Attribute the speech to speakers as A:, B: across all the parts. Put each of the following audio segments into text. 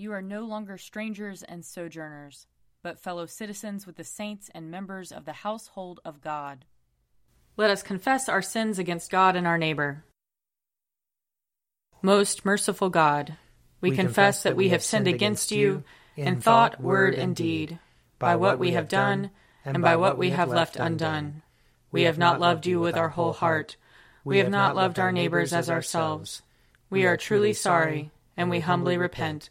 A: You are no longer strangers and sojourners, but fellow citizens with the saints and members of the household of God. Let us confess our sins against God and our neighbor. Most merciful God, we, we confess that we have sinned against you in thought, word, and deed, by what we have done and by what we have left undone. We have not loved you with our whole heart. We have not loved our neighbors as ourselves. We are truly sorry, and we humbly repent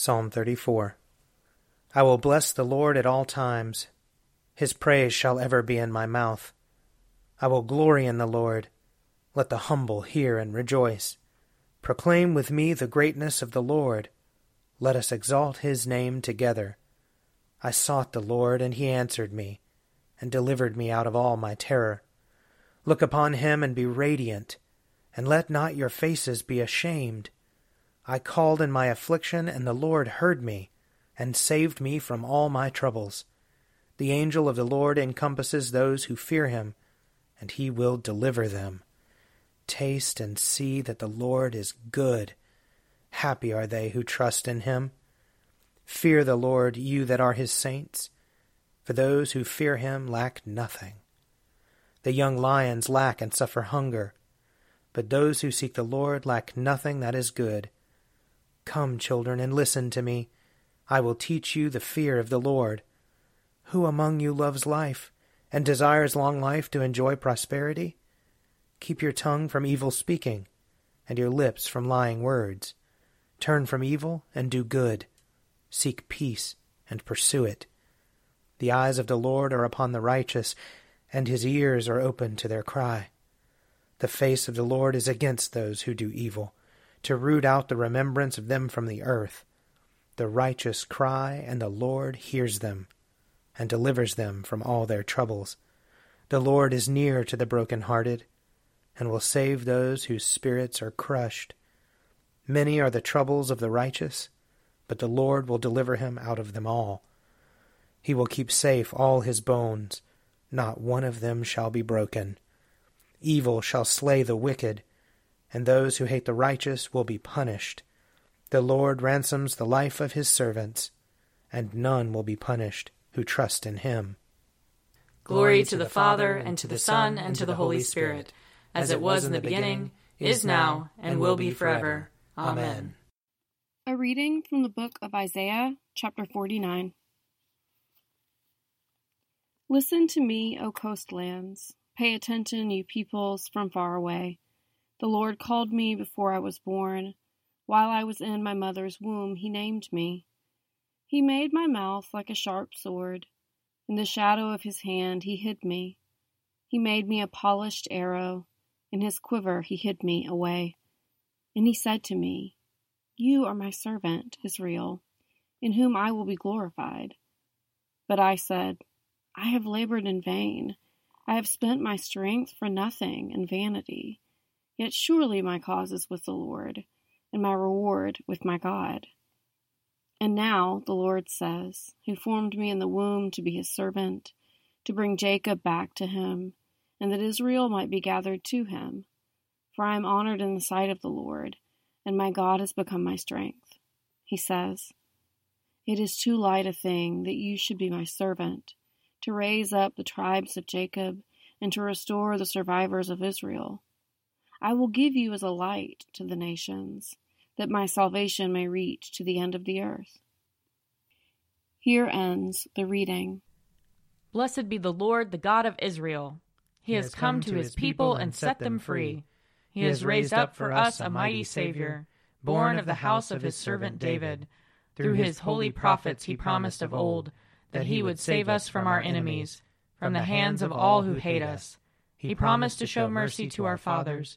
B: Psalm 34 I will bless the Lord at all times. His praise shall ever be in my mouth. I will glory in the Lord. Let the humble hear and rejoice. Proclaim with me the greatness of the Lord. Let us exalt his name together. I sought the Lord, and he answered me, and delivered me out of all my terror. Look upon him and be radiant, and let not your faces be ashamed. I called in my affliction, and the Lord heard me, and saved me from all my troubles. The angel of the Lord encompasses those who fear him, and he will deliver them. Taste and see that the Lord is good. Happy are they who trust in him. Fear the Lord, you that are his saints, for those who fear him lack nothing. The young lions lack and suffer hunger, but those who seek the Lord lack nothing that is good. Come, children, and listen to me. I will teach you the fear of the Lord. Who among you loves life, and desires long life to enjoy prosperity? Keep your tongue from evil speaking, and your lips from lying words. Turn from evil and do good. Seek peace and pursue it. The eyes of the Lord are upon the righteous, and his ears are open to their cry. The face of the Lord is against those who do evil to root out the remembrance of them from the earth. The righteous cry, and the Lord hears them, and delivers them from all their troubles. The Lord is near to the broken-hearted, and will save those whose spirits are crushed. Many are the troubles of the righteous, but the Lord will deliver him out of them all. He will keep safe all his bones, not one of them shall be broken. Evil shall slay the wicked, and those who hate the righteous will be punished. The Lord ransoms the life of his servants, and none will be punished who trust in him.
A: Glory to the Father, and to the Son, and to the Holy Spirit, as it was in the beginning, is now, and will be forever. Amen.
C: A reading from the book of Isaiah, chapter 49. Listen to me, O coastlands. Pay attention, you peoples from far away. The Lord called me before I was born. While I was in my mother's womb, He named me. He made my mouth like a sharp sword. In the shadow of His hand, He hid me. He made me a polished arrow. In His quiver, He hid me away. And He said to me, You are my servant, Israel, in whom I will be glorified. But I said, I have labored in vain. I have spent my strength for nothing in vanity. Yet surely my cause is with the Lord, and my reward with my God. And now, the Lord says, who formed me in the womb to be his servant, to bring Jacob back to him, and that Israel might be gathered to him. For I am honored in the sight of the Lord, and my God has become my strength. He says, It is too light a thing that you should be my servant, to raise up the tribes of Jacob, and to restore the survivors of Israel. I will give you as a light to the nations that my salvation may reach to the end of the earth. Here ends the reading.
A: Blessed be the Lord, the God of Israel. He, he has come, come to his people and set them free. He has raised up for us a mighty Savior, born of the house of his servant David. Through his holy prophets he promised of old that he would save us from our enemies, from the hands of all who hate us. He promised to show mercy to our fathers,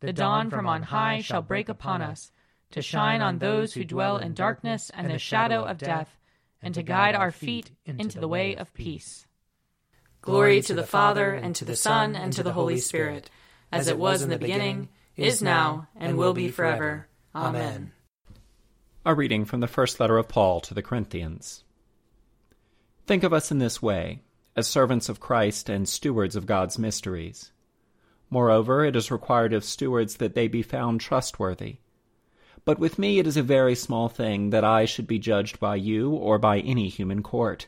A: the dawn from on high shall break upon us to shine on those who dwell in darkness and the shadow of death, and to guide our feet into the way of peace. Glory to the Father, and to the Son, and to the Holy Spirit, as it was in the beginning, is now, and will be forever. Amen.
D: A reading from the first letter of Paul to the Corinthians. Think of us in this way, as servants of Christ and stewards of God's mysteries. Moreover, it is required of stewards that they be found trustworthy. But with me it is a very small thing that I should be judged by you or by any human court.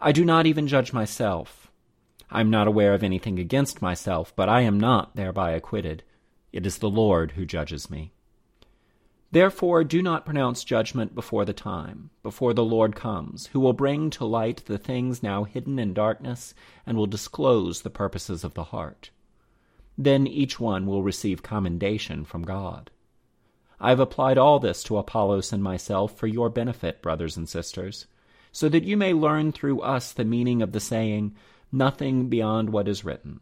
D: I do not even judge myself. I am not aware of anything against myself, but I am not thereby acquitted. It is the Lord who judges me. Therefore, do not pronounce judgment before the time, before the Lord comes, who will bring to light the things now hidden in darkness, and will disclose the purposes of the heart. Then each one will receive commendation from God. I have applied all this to Apollos and myself for your benefit, brothers and sisters, so that you may learn through us the meaning of the saying, Nothing beyond what is written,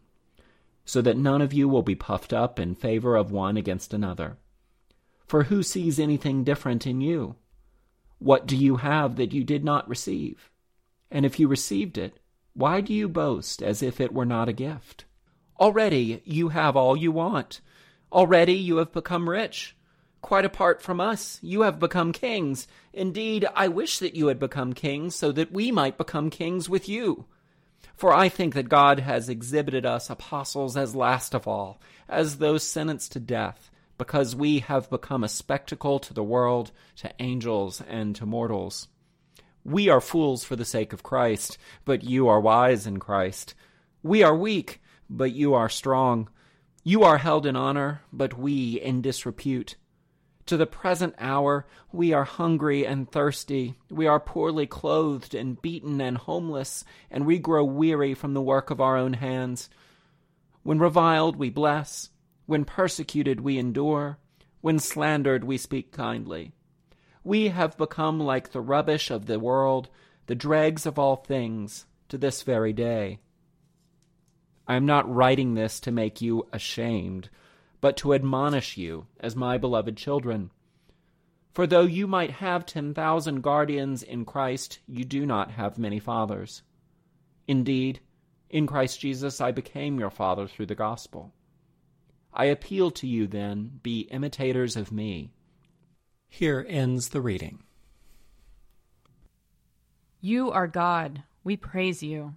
D: so that none of you will be puffed up in favor of one against another. For who sees anything different in you? What do you have that you did not receive? And if you received it, why do you boast as if it were not a gift? Already you have all you want. Already you have become rich. Quite apart from us, you have become kings. Indeed, I wish that you had become kings, so that we might become kings with you. For I think that God has exhibited us apostles as last of all, as those sentenced to death, because we have become a spectacle to the world, to angels, and to mortals. We are fools for the sake of Christ, but you are wise in Christ. We are weak, but you are strong. You are held in honor, but we in disrepute. To the present hour, we are hungry and thirsty. We are poorly clothed and beaten and homeless, and we grow weary from the work of our own hands. When reviled, we bless. When persecuted, we endure. When slandered, we speak kindly. We have become like the rubbish of the world, the dregs of all things, to this very day. I am not writing this to make you ashamed but to admonish you as my beloved children. For though you might have ten thousand guardians in Christ, you do not have many fathers. Indeed, in Christ Jesus I became your father through the gospel. I appeal to you, then, be imitators of me. Here ends the reading.
A: You are God, we praise you.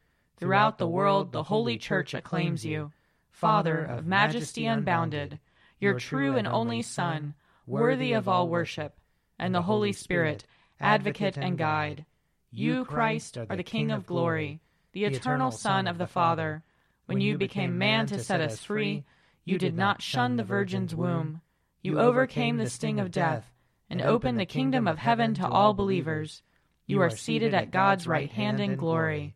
A: Throughout the world, the holy church acclaims you. Father of majesty unbounded, your true and only Son, worthy of all worship, and the Holy Spirit, advocate and guide. You, Christ, are the King of glory. the eternal Son of the Father. When you became man to set us free, you did not shun the Virgin's womb. You overcame the sting of death and opened the kingdom of heaven to all believers. You are seated at God's right hand in glory.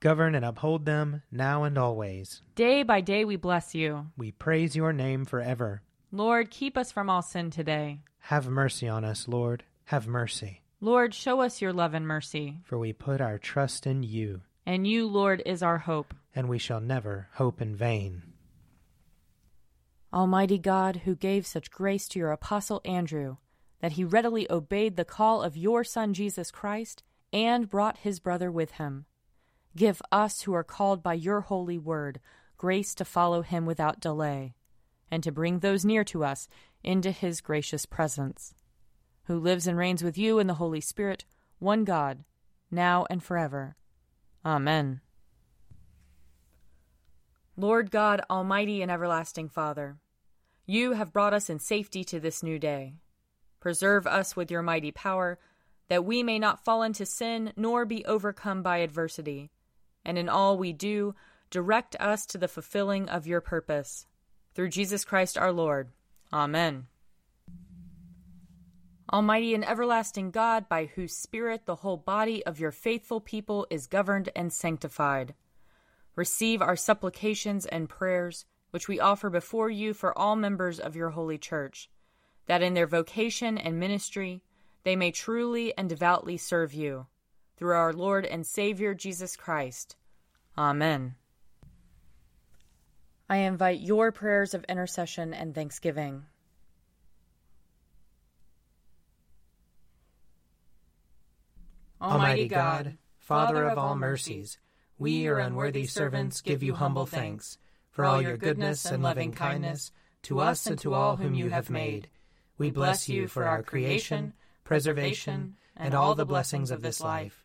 B: Govern and uphold them now and always.
A: Day by day we bless you.
B: We praise your name forever.
A: Lord, keep us from all sin today.
B: Have mercy on us, Lord. Have mercy.
A: Lord, show us your love and mercy.
B: For we put our trust in you.
A: And you, Lord, is our hope.
B: And we shall never hope in vain.
A: Almighty God, who gave such grace to your apostle Andrew, that he readily obeyed the call of your Son Jesus Christ and brought his brother with him. Give us who are called by your holy word grace to follow him without delay, and to bring those near to us into his gracious presence, who lives and reigns with you in the Holy Spirit, one God, now and forever. Amen. Lord God, Almighty and everlasting Father, you have brought us in safety to this new day. Preserve us with your mighty power, that we may not fall into sin nor be overcome by adversity. And in all we do, direct us to the fulfilling of your purpose. Through Jesus Christ our Lord. Amen. Almighty and everlasting God, by whose Spirit the whole body of your faithful people is governed and sanctified, receive our supplications and prayers, which we offer before you for all members of your holy church, that in their vocation and ministry they may truly and devoutly serve you. Through our Lord and Savior Jesus Christ. Amen. I invite your prayers of intercession and thanksgiving.
B: Almighty God, Father of all mercies, we, your unworthy servants, give you humble thanks for all your goodness and loving kindness to us and to all whom you have made. We bless you for our creation, preservation, and all the blessings of this life,